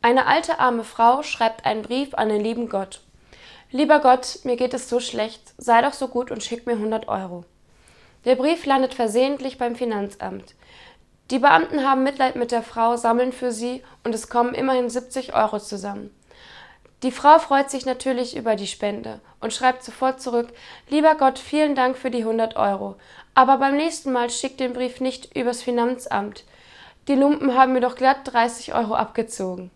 Eine alte arme Frau schreibt einen Brief an den lieben Gott. Lieber Gott, mir geht es so schlecht, sei doch so gut und schick mir 100 Euro. Der Brief landet versehentlich beim Finanzamt. Die Beamten haben Mitleid mit der Frau, sammeln für sie und es kommen immerhin 70 Euro zusammen. Die Frau freut sich natürlich über die Spende und schreibt sofort zurück, lieber Gott, vielen Dank für die 100 Euro, aber beim nächsten Mal schickt den Brief nicht übers Finanzamt. Die Lumpen haben mir doch glatt 30 Euro abgezogen.